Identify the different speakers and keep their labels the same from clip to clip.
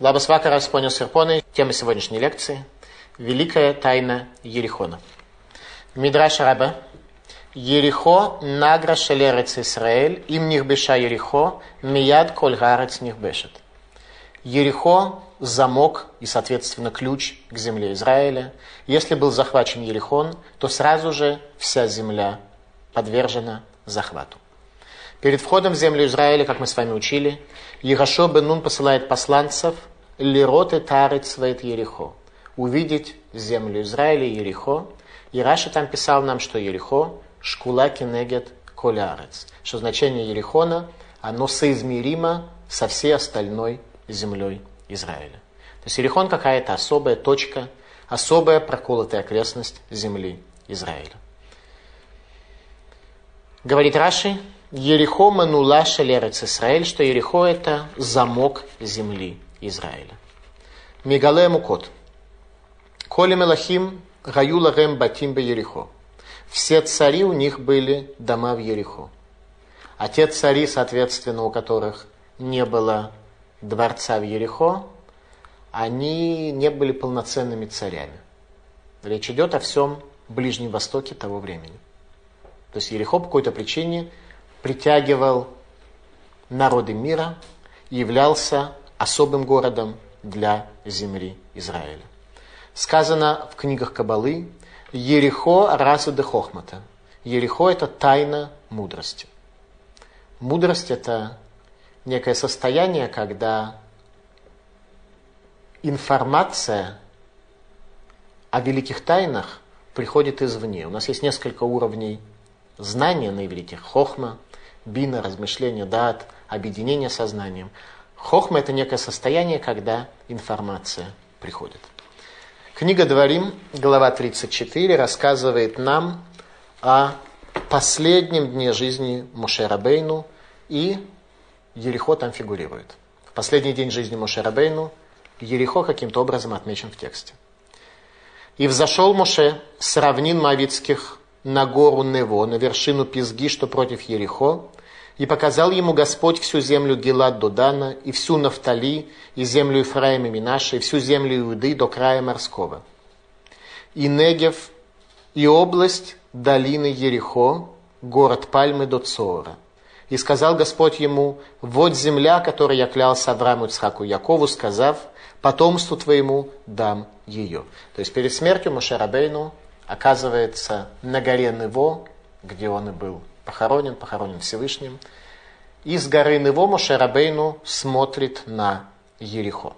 Speaker 1: Лабас Вакарас понял Серпоны. Тема сегодняшней лекции – Великая тайна Ерихона. Мидраш Раба. Ерихо награ шелерец Исраэль, им нихбеша Ерихо, мияд коль гарец нихбешет. Ерихо – замок и, соответственно, ключ к земле Израиля. Если был захвачен Ерихон, то сразу же вся земля подвержена захвату. Перед входом в землю Израиля, как мы с вами учили, Егошо бен Нун посылает посланцев Лирот и Тарит Свет Ерехо. Увидеть землю Израиля и Ерехо. И Раша там писал нам, что Ерехо шкула кенегет колярец. Что значение Ерехона, оно соизмеримо со всей остальной землей Израиля. То есть Ерехон какая-то особая точка, особая проколотая окрестность земли Израиля. Говорит Раши, Ерехо манула шалерец Израиль, что Ерехо это замок земли Израиля. Мегале мукот. Коли мелахим гаю лагем батим бе Ерехо. Все цари у них были дома в Ерехо. А те цари, соответственно, у которых не было дворца в Ерехо, они не были полноценными царями. Речь идет о всем Ближнем Востоке того времени. То есть Ерехо по какой-то причине – притягивал народы мира и являлся особым городом для земли Израиля. Сказано в книгах Кабалы Ерехо Разу де Хохмата. Ерехо – это тайна мудрости. Мудрость – это некое состояние, когда информация о великих тайнах приходит извне. У нас есть несколько уровней знания на иврите. Хохма, бина, размышление, дат, объединение сознанием. Хохма – это некое состояние, когда информация приходит. Книга Дворим, глава 34, рассказывает нам о последнем дне жизни Моше Рабейну, и Ерехо там фигурирует. Последний день жизни Моше Рабейну Ерехо каким-то образом отмечен в тексте. «И взошел Моше с равнин Моавицких на гору Нево, на вершину Пизги, что против Ерехо, и показал ему Господь всю землю Гилад до Дана, и всю Нафтали, и землю Ефраима Минаша, и всю землю Иуды до края морского. И Негев, и область долины Ерехо, город Пальмы до Цора. И сказал Господь ему, вот земля, которой я клялся Аврааму, Ицхаку Якову, сказав, потомству твоему дам ее. То есть перед смертью Мошерабейну оказывается на горе Нево, где он и был похоронен, похоронен Всевышним. И с горы Нево Мошерабейну смотрит на Ерехо.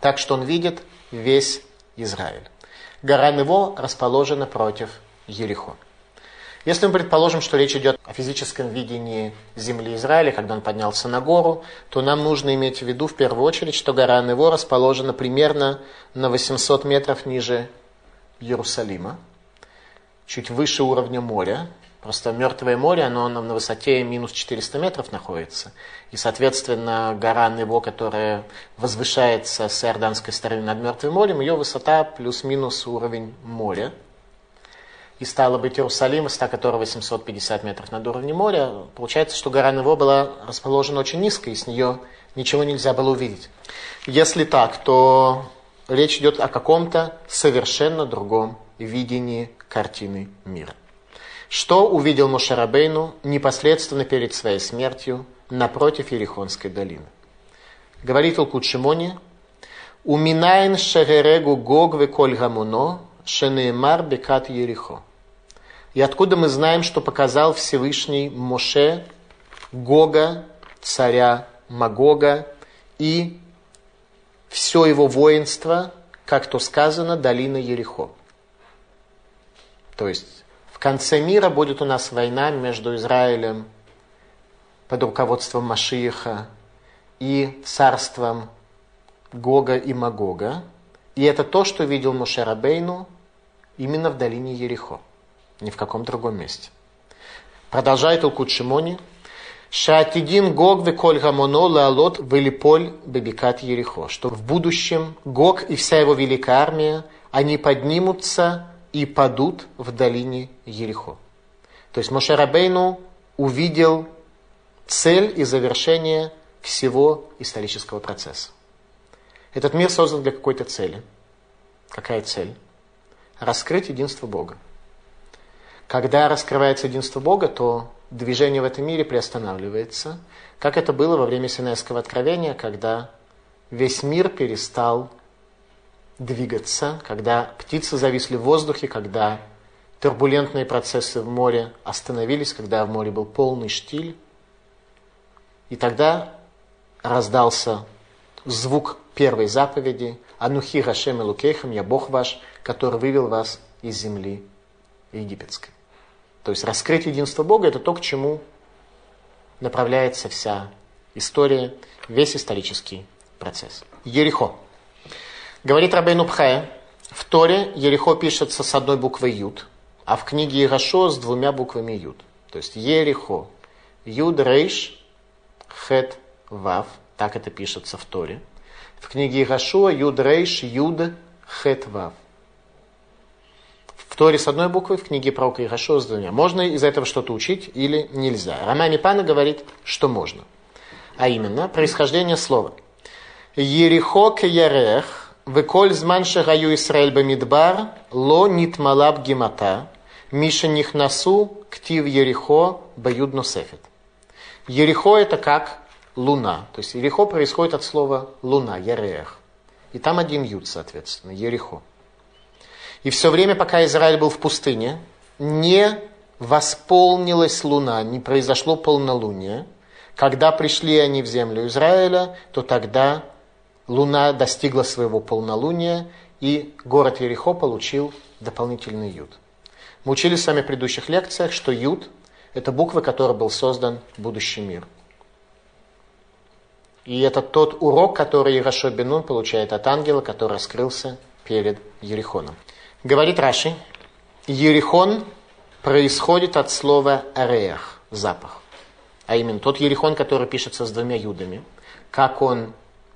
Speaker 1: Так что он видит весь Израиль. Гора Нево расположена против Ерехо. Если мы предположим, что речь идет о физическом видении земли Израиля, когда он поднялся на гору, то нам нужно иметь в виду в первую очередь, что гора Нево расположена примерно на 800 метров ниже Иерусалима, чуть выше уровня моря. Просто Мертвое море, оно на высоте минус 400 метров находится. И, соответственно, гора Нево, которая возвышается с иорданской стороны над Мертвым морем, ее высота плюс-минус уровень моря. И стало быть, Иерусалим, высота которого 850 метров над уровнем моря, получается, что гора Нево была расположена очень низко, и с нее ничего нельзя было увидеть. Если так, то речь идет о каком-то совершенно другом видении картины мира. Что увидел Мошарабейну непосредственно перед своей смертью напротив Ерихонской долины? Говорит Илкут Шимони, «Уминайн шеререгу гог веколь гамуно, шенеемар бекат Ерихо». И откуда мы знаем, что показал Всевышний Моше Гога, царя Магога, и все его воинство, как то сказано, долина Ерехо. То есть конце мира будет у нас война между Израилем под руководством Машииха и царством Гога и Магога. И это то, что видел Мушерабейну именно в долине Ерехо, ни в каком другом месте. Продолжает Илкут Шимони – Шатидин Гог веколь гамоно лаалот велиполь бебикат Ерехо, что в будущем Гог и вся его великая армия, они поднимутся и падут в долине Ерехо. То есть Мошерабейну увидел цель и завершение всего исторического процесса. Этот мир создан для какой-то цели. Какая цель? Раскрыть единство Бога. Когда раскрывается единство Бога, то движение в этом мире приостанавливается, как это было во время Синайского откровения, когда весь мир перестал двигаться, когда птицы зависли в воздухе, когда турбулентные процессы в море остановились, когда в море был полный штиль. И тогда раздался звук первой заповеди «Анухи Рашем Элукейхам, я Бог ваш, который вывел вас из земли египетской». То есть раскрыть единство Бога – это то, к чему направляется вся история, весь исторический процесс. Ерехо. Говорит Рабейну Пхая, в Торе Ерехо пишется с одной буквой Юд, а в книге Ирашо с двумя буквами Юд. То есть Ерехо. Юд Рейш Хет Вав. Так это пишется в Торе. В книге Ирашо Юд Рейш Юд Хет Вав. В Торе с одной буквой, в книге пророка Ирашо с двумя. Можно из этого что-то учить или нельзя? Рамами Пана говорит, что можно. А именно, происхождение слова. Ерехо к Ярех Веколь зман шагаю Исраэль бамидбар, ло нитмалаб гемата, миша нихнасу ктив Ерехо баюд носефет. Ерехо это как луна. То есть Ерехо происходит от слова луна, Ярех. И там один ют, соответственно, Ерехо. И все время, пока Израиль был в пустыне, не восполнилась луна, не произошло полнолуние. Когда пришли они в землю Израиля, то тогда луна достигла своего полнолуния, и город Ерехо получил дополнительный ют. Мы учили с вами в предыдущих лекциях, что ют – это буква, которой был создан будущий мир. И это тот урок, который Ирашо Бенун получает от ангела, который раскрылся перед Ерехоном. Говорит Раши, Ерихон происходит от слова «ареях» – запах. А именно тот Ерихон, который пишется с двумя юдами, как он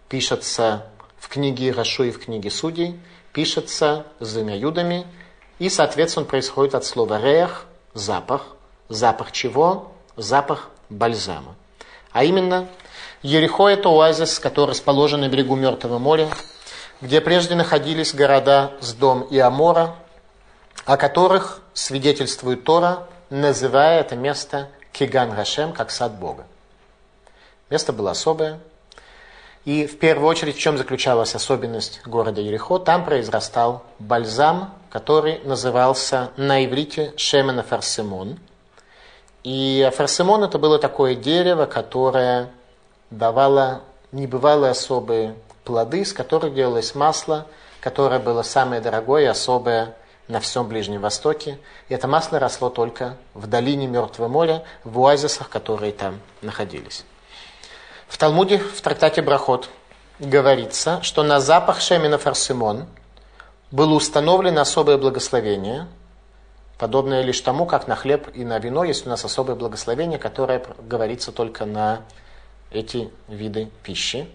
Speaker 1: пишется в книге Рашу и в книге Судей, пишется с двумя юдами, и, соответственно, происходит от слова рех, запах. Запах чего? Запах бальзама. А именно, Ерехо – это оазис, который расположен на берегу Мертвого моря, где прежде находились города Сдом и Амора, о которых свидетельствует Тора, называя это место Киган Рашем, как сад Бога. Место было особое, и в первую очередь, в чем заключалась особенность города Ерехо? Там произрастал бальзам, который назывался на иврите Шемена Фарсимон. И Фарсимон это было такое дерево, которое давало небывалые особые плоды, из которых делалось масло, которое было самое дорогое и особое на всем Ближнем Востоке. И это масло росло только в долине Мертвого моря, в оазисах, которые там находились. В Талмуде, в трактате Брахот, говорится, что на запах Шемина Фарсимон было установлено особое благословение, подобное лишь тому, как на хлеб и на вино есть у нас особое благословение, которое говорится только на эти виды пищи.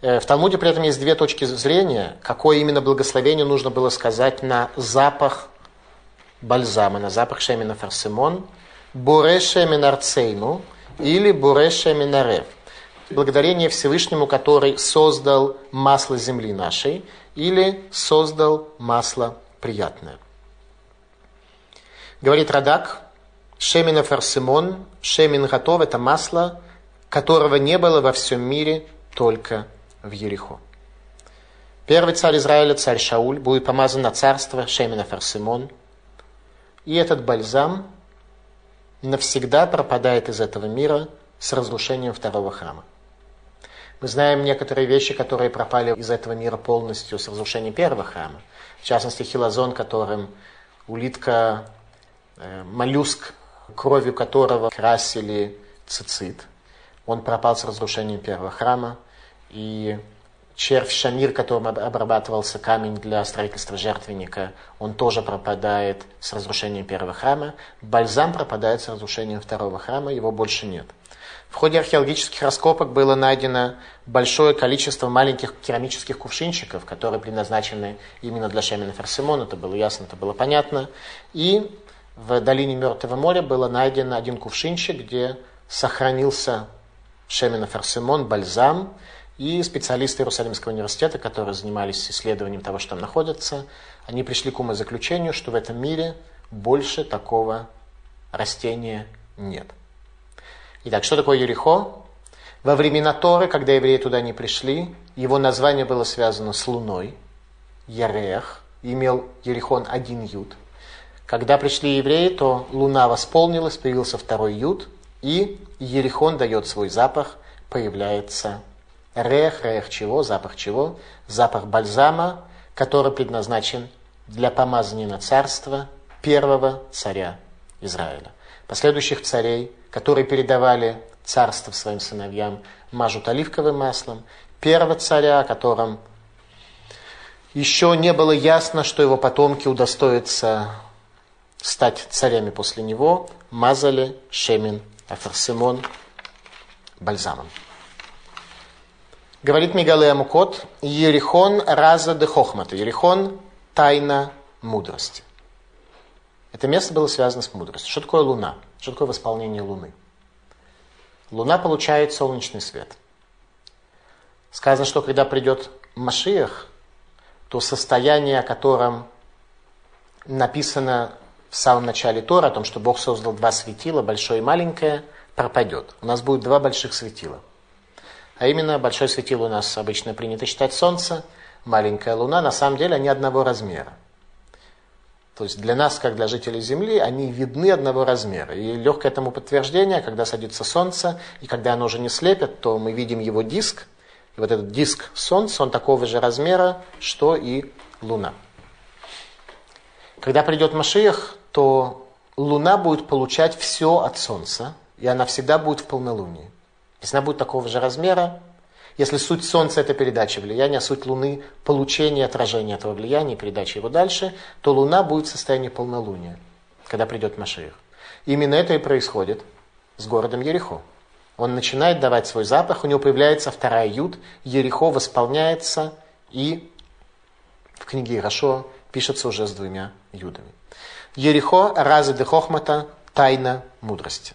Speaker 1: Э, в Талмуде при этом есть две точки зрения, какое именно благословение нужно было сказать на запах бальзама, на запах Шемина Фарсимон, Буре Шемин Арцейну или Буре Шемин благодарение Всевышнему, который создал масло земли нашей или создал масло приятное. Говорит Радак, Шемина Фарсимон, Шемин готов, это масло, которого не было во всем мире, только в Ерехо. Первый царь Израиля, царь Шауль, будет помазан на царство Шемина Фарсимон. И этот бальзам навсегда пропадает из этого мира с разрушением второго храма. Мы знаем некоторые вещи, которые пропали из этого мира полностью с разрушением первого храма. В частности, хилозон, которым улитка, э, моллюск, кровью которого красили цицит. Он пропал с разрушением первого храма. И червь Шамир, которым обрабатывался камень для строительства жертвенника, он тоже пропадает с разрушением первого храма. Бальзам пропадает с разрушением второго храма, его больше нет. В ходе археологических раскопок было найдено большое количество маленьких керамических кувшинчиков, которые предназначены именно для Шемина Ферсимон. Это было ясно, это было понятно. И в долине Мертвого моря было найдено один кувшинчик, где сохранился Шемина Ферсимон, бальзам. И специалисты Иерусалимского университета, которые занимались исследованием того, что там находится, они пришли к умозаключению, что в этом мире больше такого растения нет. Итак, что такое Ерехо? Во времена Торы, когда евреи туда не пришли, его название было связано с луной, Ярех, имел Ерехон один ют. Когда пришли евреи, то луна восполнилась, появился второй ют, и Ерехон дает свой запах, появляется рех, рех чего, запах чего? Запах бальзама, который предназначен для помазания на царство первого царя Израиля. Последующих царей, которые передавали царство своим сыновьям, мажут оливковым маслом. Первого царя, о котором еще не было ясно, что его потомки удостоятся стать царями после него, мазали Шемин Афарсимон бальзамом. Говорит Мигале Амукот, Ерихон раза де хохмата. Ерихон – тайна мудрости. Это место было связано с мудростью. Что такое луна? Что такое восполнение луны? Луна получает солнечный свет. Сказано, что когда придет Машиах, то состояние, о котором написано в самом начале Тора, о том, что Бог создал два светила, большое и маленькое, пропадет. У нас будет два больших светила. А именно, большое светило у нас обычно принято считать Солнце, маленькая Луна, на самом деле они одного размера. То есть для нас, как для жителей Земли, они видны одного размера. И легкое этому подтверждение, когда садится Солнце, и когда оно уже не слепит, то мы видим его диск. И вот этот диск Солнца, он такого же размера, что и Луна. Когда придет Машиях, то Луна будет получать все от Солнца, и она всегда будет в полнолунии. Если она будет такого же размера, если суть Солнца – это передача влияния, а суть Луны – получение, отражение этого влияния и передача его дальше, то Луна будет в состоянии полнолуния, когда придет Машиих. Именно это и происходит с городом Ерехо. Он начинает давать свой запах, у него появляется вторая ют, Ерехо восполняется, и в книге Ирашо пишется уже с двумя юдами. Ерехо, разы де хохмата, тайна мудрости.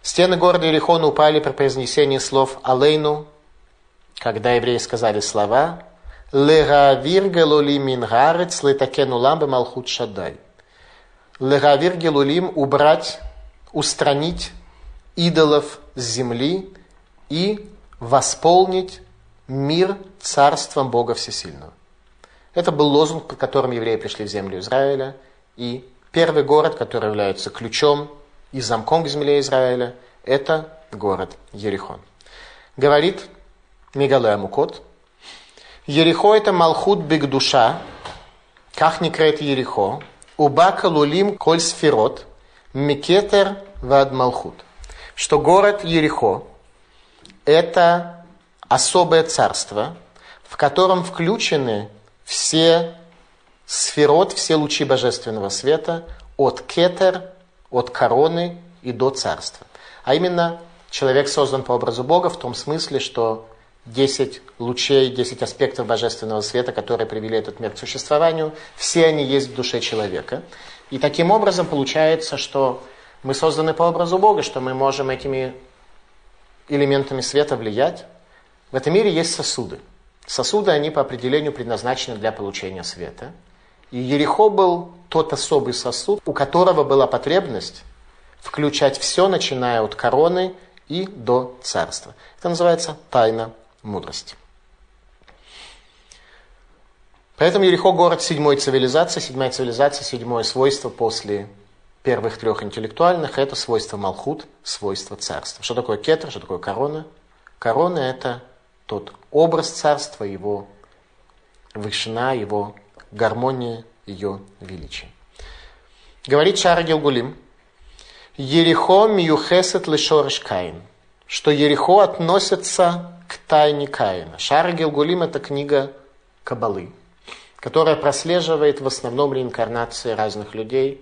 Speaker 1: Стены города Ерехона упали при произнесении слов «Алейну», когда евреи сказали слова «Легавир гелулим мингарец летакен улам малхут шадай». Легавир гелулим – убрать, устранить идолов с земли и восполнить мир царством Бога Всесильного. Это был лозунг, под которым евреи пришли в землю Израиля. И первый город, который является ключом и замком к земле Израиля, это город Ерихон. Говорит Мигале Амукот. Ерихо это Малхут душа, как не крет Ерихо, Убака Лулим Коль Сферот, Микетер Вад Малхут. Что город Ерихо это особое царство, в котором включены все сферот, все лучи божественного света от кетер, от короны и до царства. А именно, человек создан по образу Бога в том смысле, что 10 лучей, 10 аспектов божественного света, которые привели этот мир к существованию, все они есть в душе человека. И таким образом получается, что мы созданы по образу Бога, что мы можем этими элементами света влиять. В этом мире есть сосуды. Сосуды, они по определению предназначены для получения света. И Ерехо был тот особый сосуд, у которого была потребность включать все, начиная от короны и до царства. Это называется тайна мудрости. Поэтому Ерехо город седьмой цивилизации. Седьмая цивилизация, седьмое свойство после первых трех интеллектуальных, это свойство Малхут, свойство царства. Что такое кетр, что такое корона? Корона – это тот образ царства, его вышина, его гармония, ее величие. Говорит Шара Гилгулим, Ерехо миюхесет лешореш Каин, что Ерехо относится к тайне Каина. Шара Гилгулим – это книга Кабалы, которая прослеживает в основном реинкарнации разных людей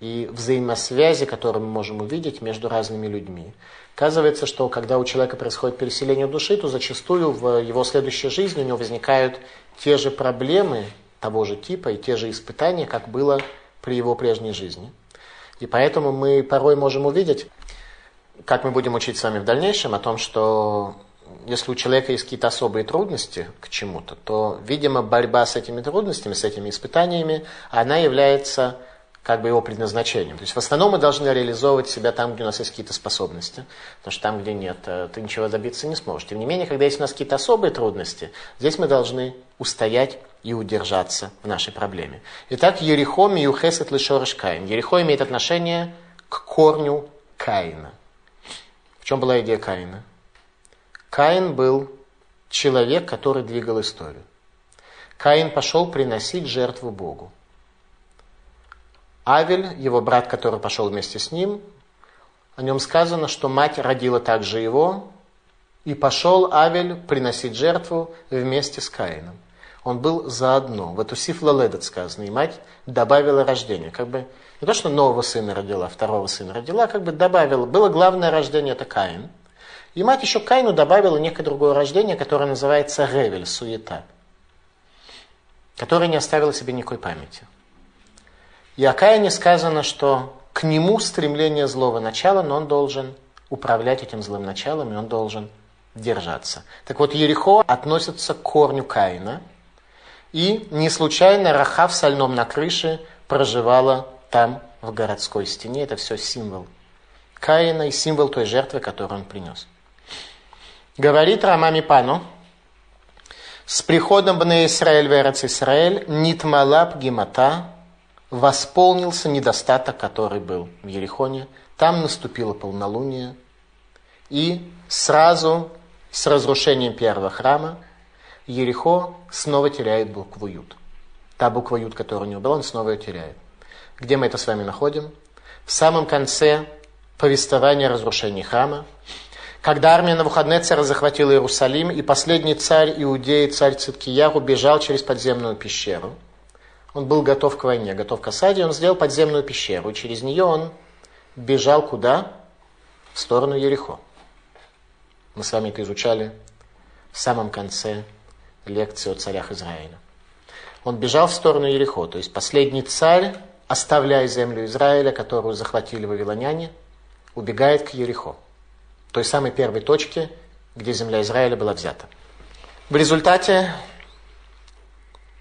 Speaker 1: и взаимосвязи, которые мы можем увидеть между разными людьми. Оказывается, что когда у человека происходит переселение души, то зачастую в его следующей жизни у него возникают те же проблемы того же типа и те же испытания, как было при его прежней жизни. И поэтому мы порой можем увидеть, как мы будем учить с вами в дальнейшем, о том, что если у человека есть какие-то особые трудности к чему-то, то, видимо, борьба с этими трудностями, с этими испытаниями, она является как бы его предназначением. То есть в основном мы должны реализовывать себя там, где у нас есть какие-то способности. Потому что там, где нет, э, ты ничего добиться не сможешь. Тем не менее, когда есть у нас какие-то особые трудности, здесь мы должны устоять и удержаться в нашей проблеме. Итак, Ерехо миюхесет лишорыш Каин. Ерехо имеет отношение к корню Каина. В чем была идея Каина? Каин был человек, который двигал историю. Каин пошел приносить жертву Богу. Авель, его брат, который пошел вместе с ним, о нем сказано, что мать родила также его, и пошел Авель приносить жертву вместе с Каином. Он был заодно. В эту сифлаледет сказано, и мать добавила рождение. Как бы не то, что нового сына родила, второго сына родила, как бы добавила. Было главное рождение, это Каин. И мать еще Каину добавила некое другое рождение, которое называется Ревель, суета, которое не оставило себе никакой памяти. И о Каине сказано, что к нему стремление злого начала, но он должен управлять этим злым началом, и он должен держаться. Так вот, Ерехо относится к корню Каина, и не случайно Раха в сольном на крыше проживала там, в городской стене. Это все символ Каина и символ той жертвы, которую он принес. Говорит Рамами Пану, с приходом Бне Исраэль в Эрец Исраэль, Нитмалаб Гимата, восполнился недостаток, который был в Ерехоне. Там наступило полнолуние. И сразу с разрушением первого храма Ерехо снова теряет букву Ют. Та буква Ют, которая у него была, он снова ее теряет. Где мы это с вами находим? В самом конце повествования о разрушении храма, когда армия Навуходнецера захватила Иерусалим, и последний царь Иудеи, царь Циткияру, бежал через подземную пещеру – он был готов к войне, готов к осаде, он сделал подземную пещеру, и через нее он бежал куда? В сторону Ерехо. Мы с вами это изучали в самом конце лекции о царях Израиля. Он бежал в сторону Ерехо, то есть последний царь, оставляя землю Израиля, которую захватили вавилоняне, убегает к Ерехо, той самой первой точке, где земля Израиля была взята. В результате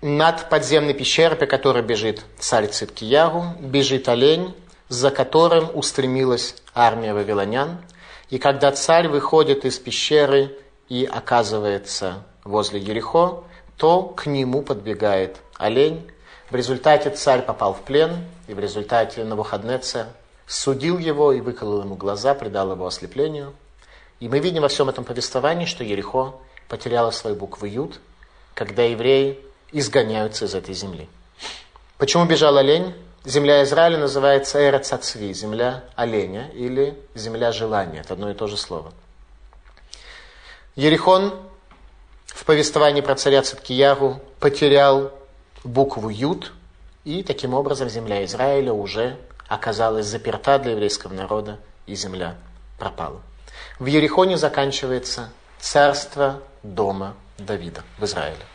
Speaker 1: над подземной пещерой, по которой бежит царь Циткиягу, бежит олень, за которым устремилась армия вавилонян. И когда царь выходит из пещеры и оказывается возле Ерехо, то к нему подбегает олень. В результате царь попал в плен, и в результате Навуходнецер судил его и выколол ему глаза, придал его ослеплению. И мы видим во всем этом повествовании, что Ерехо потеряла свою букву Юд, когда евреи изгоняются из этой земли. Почему бежал олень? Земля Израиля называется Эрацацви, земля оленя или земля желания. Это одно и то же слово. Ерихон в повествовании про царя Циткияру потерял букву Юд, и таким образом земля Израиля уже оказалась заперта для еврейского народа, и земля пропала. В Ерихоне заканчивается царство дома Давида в Израиле.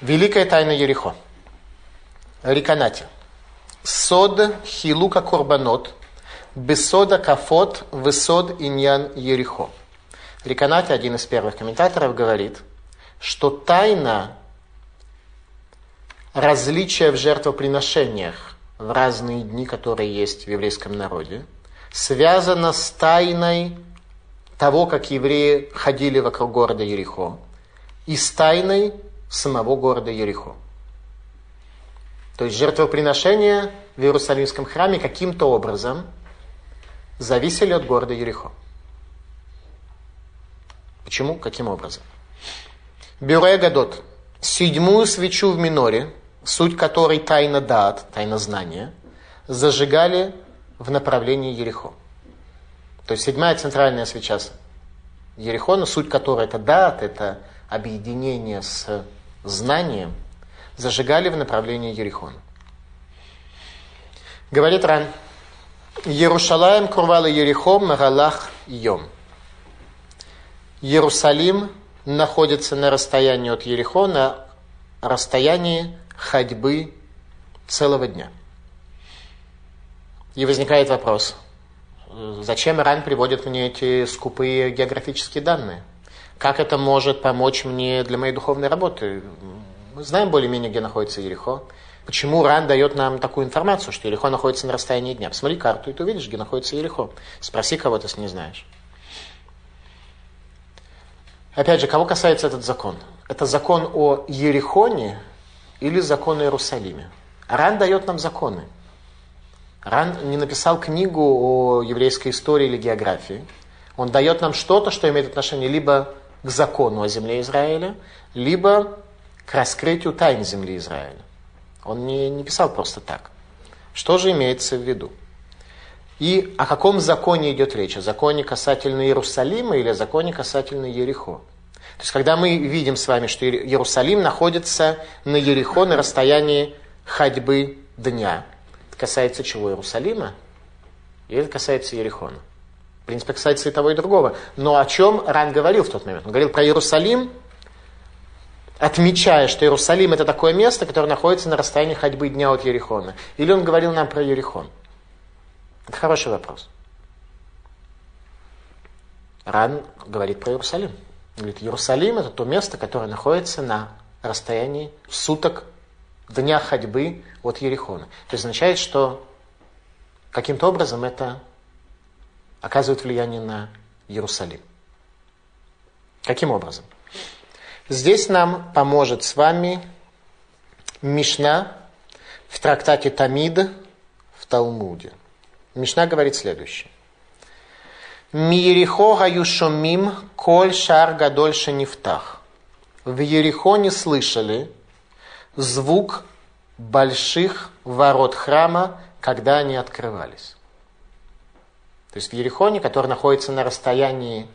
Speaker 1: Великая тайна Ерехо. Риканати. Сод хилука корбанот, бесода кафот, высод иньян Ерехо. Риканати, один из первых комментаторов, говорит, что тайна различия в жертвоприношениях в разные дни, которые есть в еврейском народе, связана с тайной того, как евреи ходили вокруг города Ерехо, и с тайной самого города Ерехо. То есть жертвоприношения в Иерусалимском храме каким-то образом зависели от города Ерехо. Почему? Каким образом? Бюре Гадот. Седьмую свечу в миноре, суть которой тайна дат, тайна знания, зажигали в направлении Ерехо. То есть седьмая центральная свеча Ерехона, суть которой это дат, это объединение с знанием зажигали в направлении Ерихона. Говорит Ран, Иерушалаем курвала Ерихом Магалах Йом. Иерусалим находится на расстоянии от Ерихона, расстоянии ходьбы целого дня. И возникает вопрос, зачем Иран приводит мне эти скупые географические данные? Как это может помочь мне для моей духовной работы? Мы знаем более-менее, где находится Ерехо. Почему Ран дает нам такую информацию, что Ерехо находится на расстоянии дня? Посмотри карту, и ты увидишь, где находится Ерехо. Спроси кого-то, если не знаешь. Опять же, кого касается этот закон? Это закон о Ерехоне или закон о Иерусалиме? Ран дает нам законы. Ран не написал книгу о еврейской истории или географии. Он дает нам что-то, что имеет отношение либо к закону о земле Израиля, либо к раскрытию тайн земли Израиля. Он не, не писал просто так. Что же имеется в виду? И о каком законе идет речь? О законе касательно Иерусалима или о законе касательно Ерехо? То есть, когда мы видим с вами, что Иерусалим находится на Ерехо на расстоянии ходьбы дня, касается чего? Иерусалима? Или это касается Ерехона? В принципе, касается и того, и другого. Но о чем Ран говорил в тот момент? Он говорил про Иерусалим, отмечая, что Иерусалим это такое место, которое находится на расстоянии ходьбы дня от Ерехона. Или он говорил нам про Ерехон? Это хороший вопрос. Ран говорит про Иерусалим. Говорит, Иерусалим это то место, которое находится на расстоянии суток дня ходьбы от Ерехона. То есть означает, что каким-то образом это оказывает влияние на Иерусалим. Каким образом? Здесь нам поможет с вами Мишна в трактате Тамид в Талмуде. Мишна говорит следующее. Миерихо гаюшомим коль шар гадоль шанифтах. В Ерихоне слышали звук больших ворот храма, когда они открывались. То есть в Ерихоне, который находится на расстоянии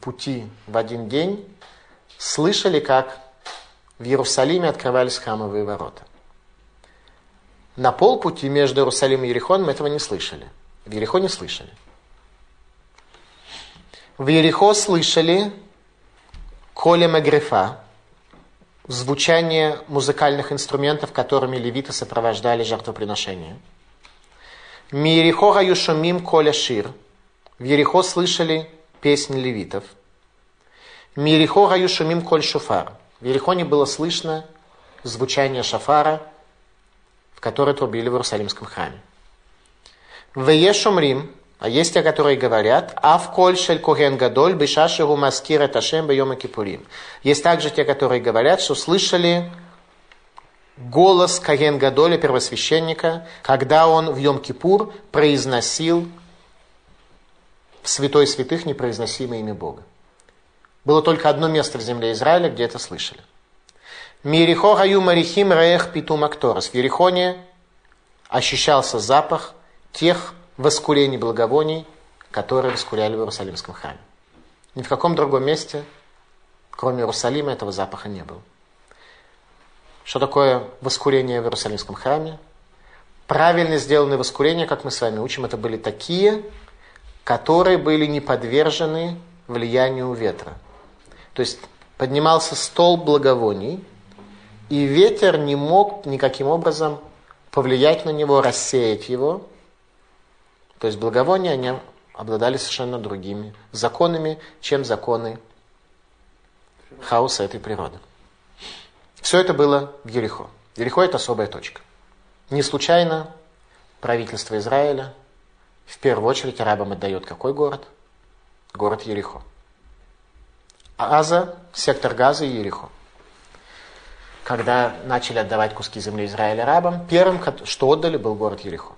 Speaker 1: пути в один день, слышали, как в Иерусалиме открывались храмовые ворота. На полпути между Иерусалимом и Ерехоном этого не слышали. В Ерехоне слышали. В Ерехо слышали Коля Магрифа, звучание музыкальных инструментов, которыми левиты сопровождали жертвоприношение. Миерихо Гаюшумим Коля Шир. В Ерехо слышали песни левитов. Мирихо гаю шумим коль шуфар. В Ерихоне было слышно звучание шафара, в который трубили в Иерусалимском храме. В Ешумрим, а есть те, которые говорят, а в коль шель коген гадоль бешашигу маскира ташем бьема кипурим. Есть также те, которые говорят, что слышали голос Каген Гадоля, первосвященника, когда он в Йом-Кипур произносил в святой святых непроизносимое имя Бога. Было только одно место в земле Израиля, где это слышали. Мирихо гаю марихим раех питум акторос. В Ерихоне ощущался запах тех воскурений благовоний, которые воскуряли в Иерусалимском храме. Ни в каком другом месте, кроме Иерусалима, этого запаха не было. Что такое воскурение в Иерусалимском храме? Правильно сделанные воскурения, как мы с вами учим, это были такие, которые были не подвержены влиянию ветра. То есть поднимался стол благовоний, и ветер не мог никаким образом повлиять на него, рассеять его. То есть благовония, они обладали совершенно другими законами, чем законы хаоса этой природы. Все это было в Ерехо. Ерехо – это особая точка. Не случайно правительство Израиля в первую очередь арабам отдает какой город? Город Ерехо. Аза, сектор Газа и Ерехо. Когда начали отдавать куски земли Израиля арабам, первым, что отдали, был город Ерехо.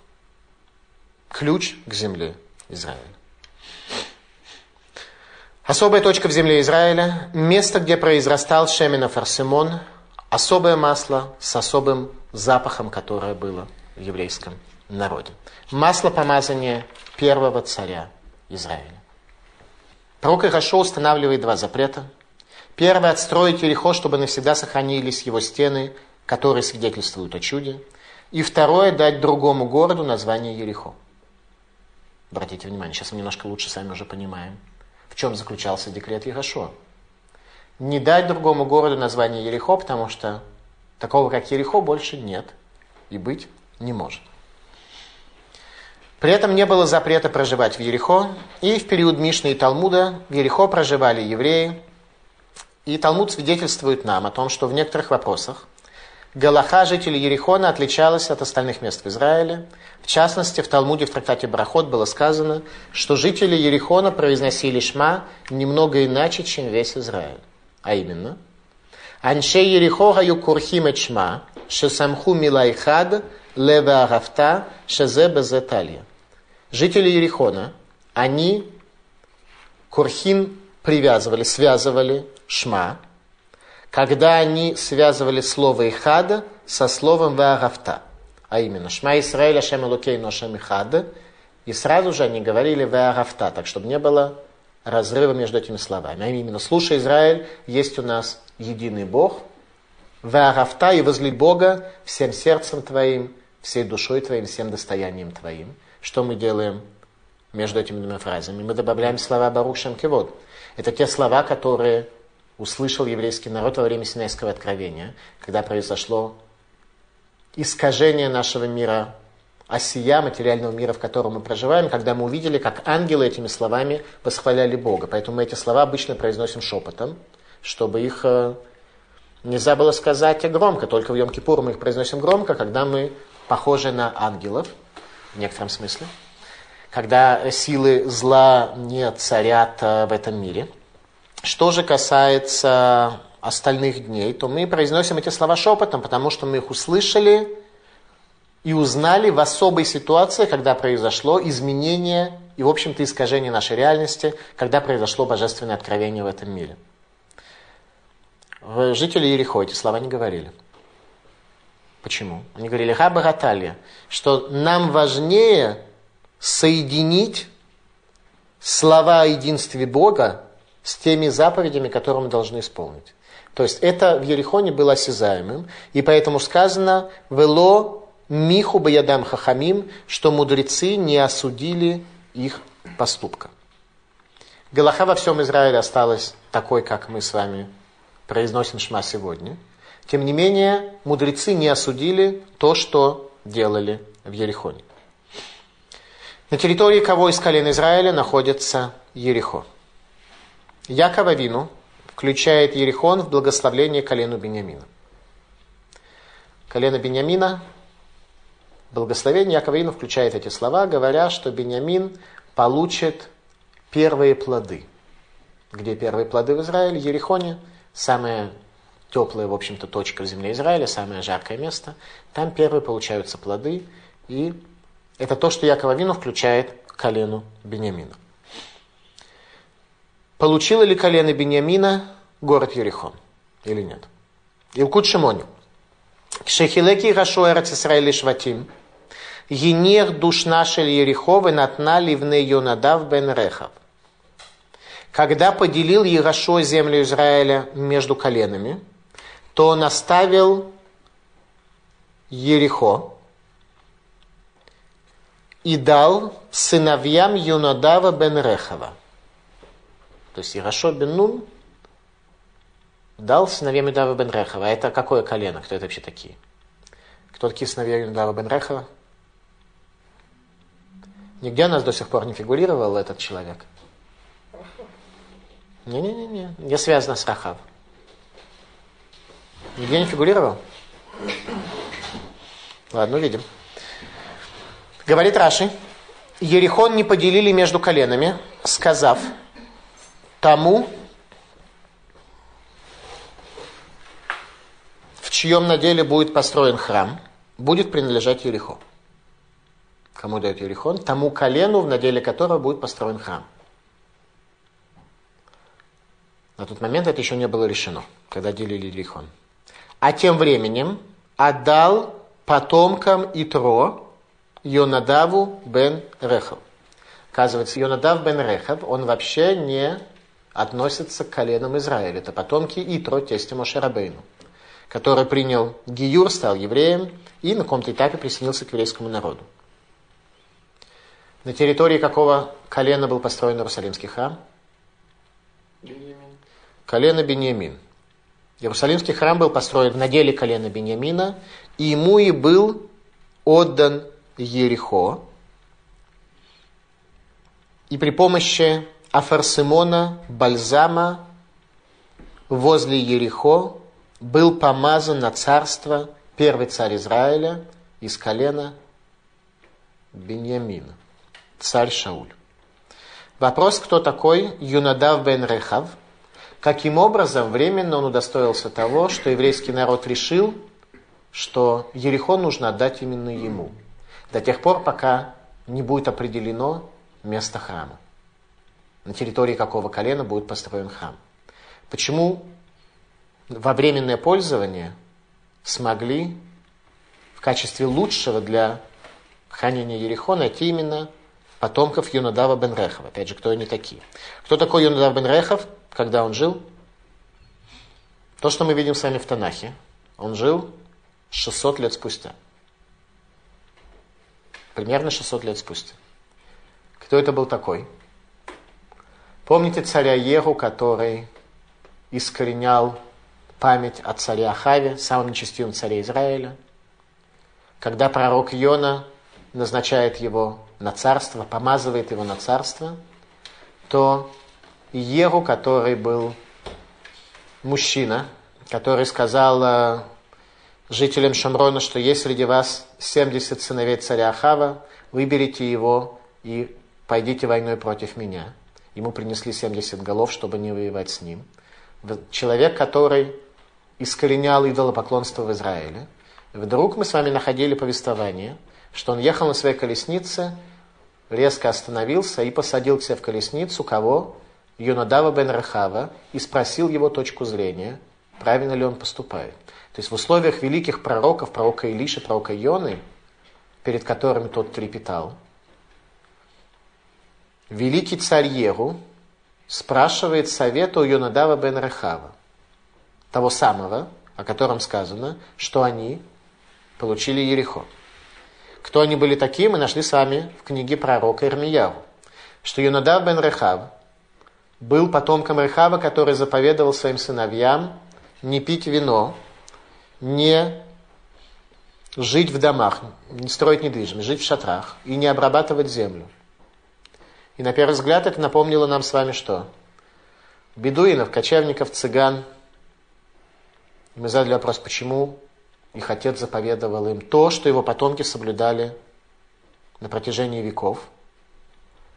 Speaker 1: Ключ к земле Израиля. Особая точка в земле Израиля – место, где произрастал Шемина Фарсимон, особое масло с особым запахом, которое было в еврейском народе. Масло помазания первого царя Израиля. Пророк Ирашо устанавливает два запрета. Первый – отстроить Ерехо, чтобы навсегда сохранились его стены, которые свидетельствуют о чуде. И второе – дать другому городу название Ерехо. Обратите внимание, сейчас мы немножко лучше сами уже понимаем, в чем заключался декрет Ерашо. Не дать другому городу название Ерехо, потому что такого, как Ерехо, больше нет и быть не может. При этом не было запрета проживать в Ерехо, и в период Мишны и Талмуда в Ерехо проживали евреи. И Талмуд свидетельствует нам о том, что в некоторых вопросах Галаха жителей Ерехона отличалась от остальных мест в Израиле. В частности, в Талмуде в трактате Барахот было сказано, что жители Ерехона произносили шма немного иначе, чем весь Израиль. А именно, «Анше Ерехо гаю курхим et шма, шесамху милайхад, леве агафта, шезе безеталья». Жители Ерехона, они курхин привязывали, связывали шма, когда они связывали слово «ихада» со словом «веарафта», а именно «Шма Исраэль Ашем Элокей Ношем Ихад», и сразу же они говорили «веарафта», так чтобы не было разрыва между этими словами. А именно «Слушай, Израиль, есть у нас единый Бог, «веарафта» и возле Бога всем сердцем твоим, всей душой твоим, всем достоянием твоим». Что мы делаем между этими двумя фразами? Мы добавляем слова «Барух Шемкивод». Это те слова, которые услышал еврейский народ во время Синайского откровения, когда произошло искажение нашего мира, осия материального мира, в котором мы проживаем, когда мы увидели, как ангелы этими словами восхваляли Бога. Поэтому мы эти слова обычно произносим шепотом, чтобы их э, нельзя было сказать громко. Только в Йом-Кипур мы их произносим громко, когда мы похожи на ангелов, в некотором смысле. Когда силы зла не царят э, в этом мире – что же касается остальных дней, то мы произносим эти слова шепотом, потому что мы их услышали и узнали в особой ситуации, когда произошло изменение и, в общем-то, искажение нашей реальности, когда произошло божественное откровение в этом мире. Жители Ерехо эти слова не говорили. Почему? Они говорили «Хаба Гаталья», что нам важнее соединить слова о единстве Бога с теми заповедями, которые мы должны исполнить. То есть это в Ерихоне было осязаемым, и поэтому сказано «Вело миху баядам хахамим», что мудрецы не осудили их поступка. Галаха во всем Израиле осталась такой, как мы с вами произносим шма сегодня. Тем не менее, мудрецы не осудили то, что делали в Ерихоне. На территории кого из колен Израиля находится Ерихо? Якова Вину включает Ерихон в благословление колену Бениамина. Колено Бениамина, благословение Якова Вину включает эти слова, говоря, что Бениамин получит первые плоды. Где первые плоды в Израиле? Ерихоне, самая теплая, в общем-то, точка в земле Израиля, самое жаркое место. Там первые получаются плоды, и это то, что Якова Вину включает колену Бениамина. Получило ли колено Бениамина город Ерихон или нет? Илкут Шимони. Шехилеки Рашо Эрец Исраили Шватим. Енех душна шель Ериховы натна ливне Йонадав бен Рехав. Когда поделил Ерашо землю Израиля между коленами, то он оставил Ерихо и дал сыновьям Юнадава бен Рехава. То есть Ирашо бен Нун дал сыновьям Юдава бен Рехава. А это какое колено? Кто это вообще такие? Кто такие сыновья Юдава бен Рехава? Нигде у нас до сих пор не фигурировал этот человек. Не-не-не, не связано с Рахав. Нигде не фигурировал? Ладно, увидим. Говорит Раши, Ерихон не поделили между коленами, сказав, тому, в чьем наделе будет построен храм, будет принадлежать Ерехо. Кому дает Ерихон? Тому колену, в наделе которого будет построен храм. На тот момент это еще не было решено, когда делили Ерихон. А тем временем отдал потомкам Итро Йонадаву бен Рехав. Оказывается, Йонадав бен Рехав, он вообще не относятся к коленам Израиля. Это потомки Итро, тестя Мошерабейну, который принял Гиюр, стал евреем и на каком-то этапе присоединился к еврейскому народу. На территории какого колена был построен Иерусалимский храм? Беньямин. Колено Беньямин. Иерусалимский храм был построен на деле колена Беньямина, и ему и был отдан Ерехо, И при помощи афарсимона, бальзама возле Ерехо был помазан на царство первый царь Израиля из колена Беньямина, царь Шауль. Вопрос, кто такой Юнадав бен Рехав? Каким образом временно он удостоился того, что еврейский народ решил, что Ерихон нужно отдать именно ему, до тех пор, пока не будет определено место храма, на территории какого колена будет построен храм. Почему во временное пользование смогли в качестве лучшего для хранения Ерихон найти именно потомков Юнадава бен Рехова. Опять же, кто они такие? Кто такой Юнадав бен Рехов, когда он жил? То, что мы видим с вами в Танахе. Он жил 600 лет спустя. Примерно 600 лет спустя. Кто это был такой? Помните царя Еру, который искоренял память о царе Ахаве, самом нечестивом царе Израиля? Когда пророк Йона назначает его на царство, помазывает его на царство, то Еру, который был мужчина, который сказал э, жителям Шамрона, что есть среди вас 70 сыновей царя Ахава, выберите его и пойдите войной против меня. Ему принесли 70 голов, чтобы не воевать с ним. Человек, который искоренял идолопоклонство в Израиле. Вдруг мы с вами находили повествование – что он ехал на своей колеснице, резко остановился и посадил к себе в колесницу кого? Юнадава бен Рахава и спросил его точку зрения, правильно ли он поступает. То есть в условиях великих пророков, пророка Илиши, пророка Йоны, перед которыми тот трепетал, великий царь Еру спрашивает совета у Юнадава бен Рахава, того самого, о котором сказано, что они получили Ерехо. Кто они были такие, мы нашли с вами в книге пророка Ирмияву. Что Юнадав бен Рехав был потомком Рехава, который заповедовал своим сыновьям не пить вино, не жить в домах, не строить недвижимость, жить в шатрах и не обрабатывать землю. И на первый взгляд это напомнило нам с вами что? Бедуинов, кочевников, цыган. И мы задали вопрос, почему их отец заповедовал им то, что его потомки соблюдали на протяжении веков,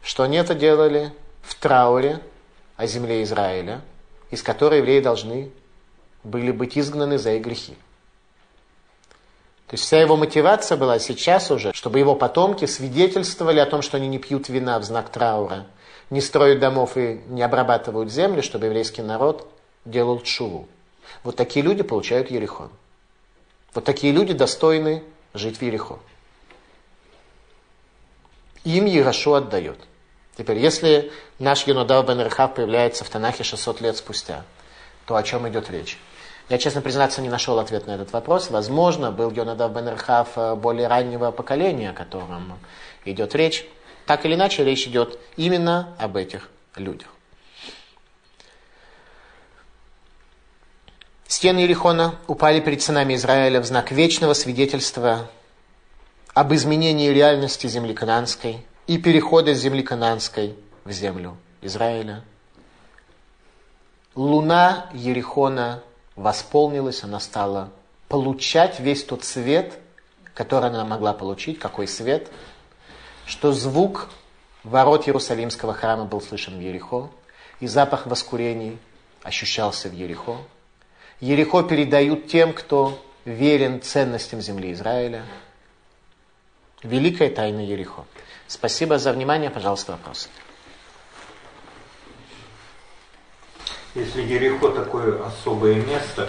Speaker 1: что они это делали в трауре о земле Израиля, из которой евреи должны были быть изгнаны за их грехи. То есть вся его мотивация была сейчас уже, чтобы его потомки свидетельствовали о том, что они не пьют вина в знак траура, не строят домов и не обрабатывают землю, чтобы еврейский народ делал чуву. Вот такие люди получают Ерихон. Вот такие люди достойны жить в Ерехо. Им Ерашо отдает. Теперь, если наш Юнадав бен Рехав появляется в Танахе 600 лет спустя, то о чем идет речь? Я, честно признаться, не нашел ответ на этот вопрос. Возможно, был Йонадав бен Рехав э, более раннего поколения, о котором идет речь. Так или иначе, речь идет именно об этих людях. Стены Ерихона упали перед сынами Израиля в знак вечного свидетельства об изменении реальности земли Кананской и перехода земли Кананской в землю Израиля. Луна Ерихона восполнилась, она стала получать весь тот свет, который она могла получить. Какой свет? Что звук ворот Иерусалимского храма был слышен в Ерехо, и запах воскурений ощущался в Ерехо. Ерехо передают тем, кто верен ценностям земли Израиля. Великая тайна Ерехо. Спасибо за внимание. Пожалуйста, вопросы.
Speaker 2: Если Ерехо такое особое место,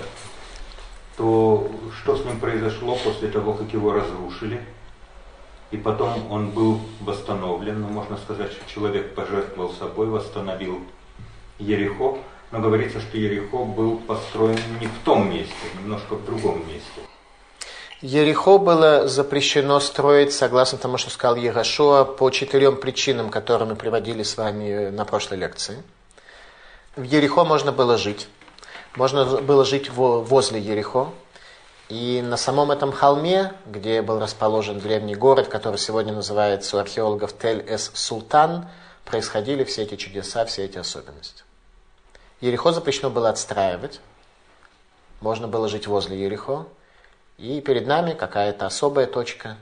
Speaker 2: то что с ним произошло после того, как его разрушили? И потом он был восстановлен, ну, можно сказать, что человек пожертвовал собой, восстановил Ерехо. Но говорится, что Ерехо был построен не в том месте, немножко в другом месте.
Speaker 1: Ерехо было запрещено строить, согласно тому, что сказал Ерашуа, по четырем причинам, которые мы приводили с вами на прошлой лекции. В Ерехо можно было жить. Можно было жить возле Ерехо. И на самом этом холме, где был расположен древний город, который сегодня называется у археологов Тель-эс-Султан, происходили все эти чудеса, все эти особенности. Ерехо запрещено было отстраивать, можно было жить возле Ерехо, и перед нами какая-то особая точка,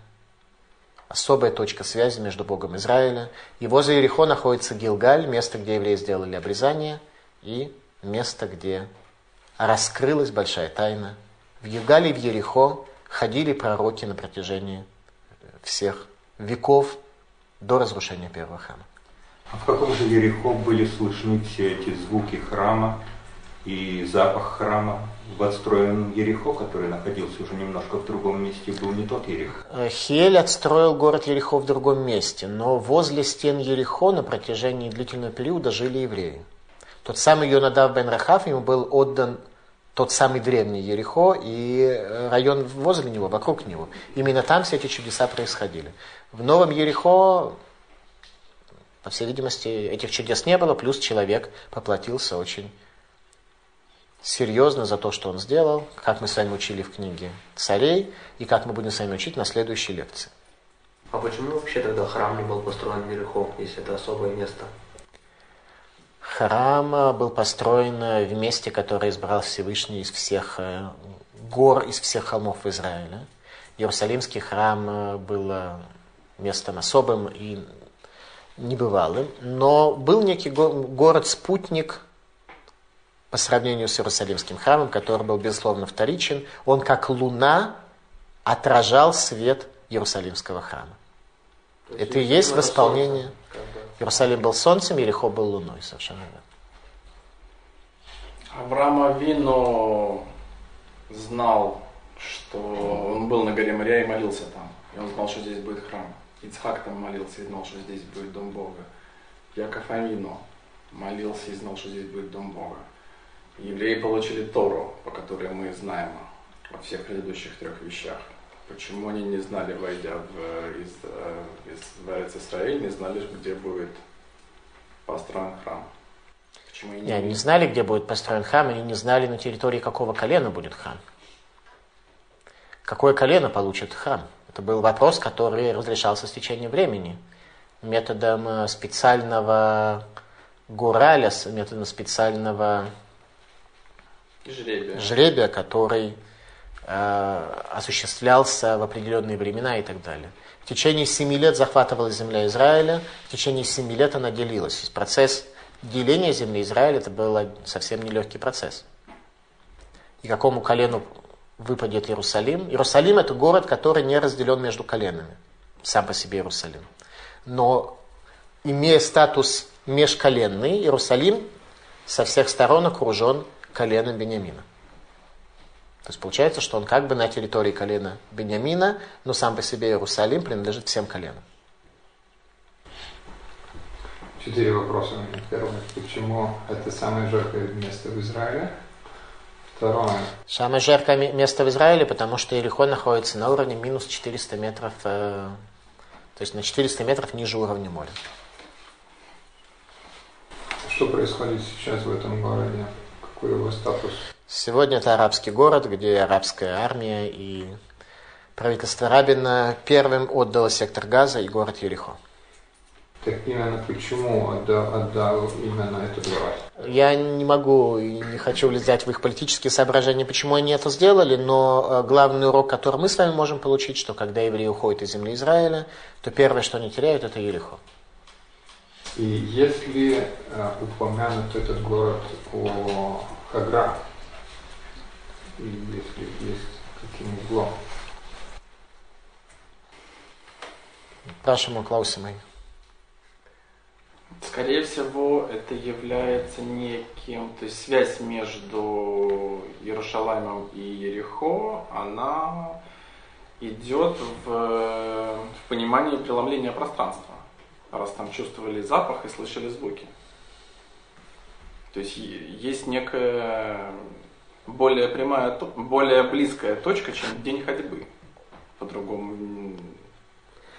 Speaker 1: особая точка связи между Богом Израиля. И возле Ерехо находится Гилгаль, место, где евреи сделали обрезание, и место, где раскрылась большая тайна. В Гилгале и в Ерехо ходили пророки на протяжении всех веков до разрушения первого храма.
Speaker 2: А в каком же Ерехо были слышны все эти звуки храма и запах храма? В отстроенном Ерехо, который находился уже немножко в другом месте, был не тот Ерехо.
Speaker 1: Э, Хель отстроил город Ерехо в другом месте, но возле стен Ерехо на протяжении длительного периода жили евреи. Тот самый Йонадав бен Рахав, ему был отдан тот самый древний Ерехо и э, район возле него, вокруг него. Именно там все эти чудеса происходили. В Новом Ерехо, по всей видимости, этих чудес не было, плюс человек поплатился очень серьезно за то, что он сделал, как мы с вами учили в книге «Царей», и как мы будем с вами учить на следующей лекции.
Speaker 3: А почему вообще тогда храм не был построен Ерехом, если это особое место?
Speaker 1: Храм был построен в месте, которое избрал Всевышний из всех э, гор, из всех холмов Израиля. Иерусалимский храм э, был э, местом особым и небывалым, но был некий город-спутник по сравнению с Иерусалимским храмом, который был, безусловно, вторичен. Он, как луна, отражал свет Иерусалимского храма. Это и есть восполнение... Иерусалим был солнцем, Ерехо был луной, совершенно верно.
Speaker 4: Авраам Авину знал, что он был на горе Мария и молился там. И он знал, что здесь будет храм. Ицхак там молился и знал, что здесь будет дом Бога. Яков Авину молился и знал, что здесь будет дом Бога. Евреи получили Тору, по которой мы знаем во всех предыдущих трех вещах. Почему они не знали, войдя в, из, э, из, в Израиль, не знали, где будет построен храм?
Speaker 1: Почему они не, они не знали, где будет построен храм, они не знали, на территории какого колена будет храм. Какое колено получит храм? Это был вопрос, который разрешался с течением времени методом э, специального гураля, методом специального
Speaker 4: жребия,
Speaker 1: жребия который Э, осуществлялся в определенные времена и так далее. В течение семи лет захватывалась земля Израиля, в течение семи лет она делилась. Процесс деления земли Израиля это был совсем нелегкий процесс. И какому колену выпадет Иерусалим? Иерусалим это город, который не разделен между коленами, сам по себе Иерусалим. Но имея статус межколенный, Иерусалим со всех сторон окружен коленом Бениамина. То есть получается, что он как бы на территории колена Бениамина, но сам по себе Иерусалим принадлежит всем коленам.
Speaker 5: Четыре вопроса. Первое, почему это самое жаркое место в Израиле? Второе.
Speaker 1: Самое жаркое место в Израиле, потому что Иерихон находится на уровне минус 400 метров, э, то есть на 400 метров ниже уровня моря.
Speaker 5: Что происходит сейчас в этом городе? Какой его статус?
Speaker 1: Сегодня это арабский город, где арабская армия и правительство Рабина первым отдало сектор Газа и город Ерехо.
Speaker 5: Так именно почему отдал, отдал именно этот город?
Speaker 1: Я не могу и не хочу влезать в их политические соображения, почему они это сделали, но э, главный урок, который мы с вами можем получить, что когда евреи уходят из земли Израиля, то первое, что они теряют, это Ерехо.
Speaker 5: И если э, упомянут этот город о Хагра, и если есть каким углом.
Speaker 1: Нашему Клаусимой.
Speaker 4: Скорее всего, это является неким, то есть связь между Иерушалаймом и Ерехо, она идет в, в понимании преломления пространства, раз там чувствовали запах и слышали звуки. То есть есть некая более прямая, более близкая точка, чем день ходьбы. По-другому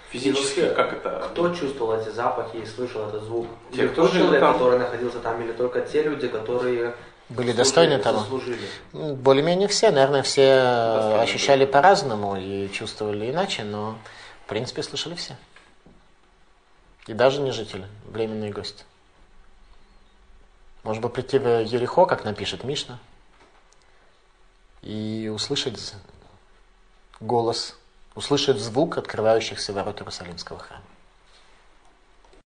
Speaker 4: физически, вообще, как это?
Speaker 3: Кто чувствовал эти запахи и слышал этот звук?
Speaker 4: Те, кто
Speaker 3: человек, там. который находился там, или только те люди, которые
Speaker 1: были достойны того. Ну, более-менее все, наверное, все достойны ощущали по-разному и чувствовали иначе, но в принципе слышали все. И даже не жители, временные гости. Может быть, прийти в Ерехо, как напишет Мишна, и услышать голос, услышать звук открывающихся ворот Иерусалимского храма.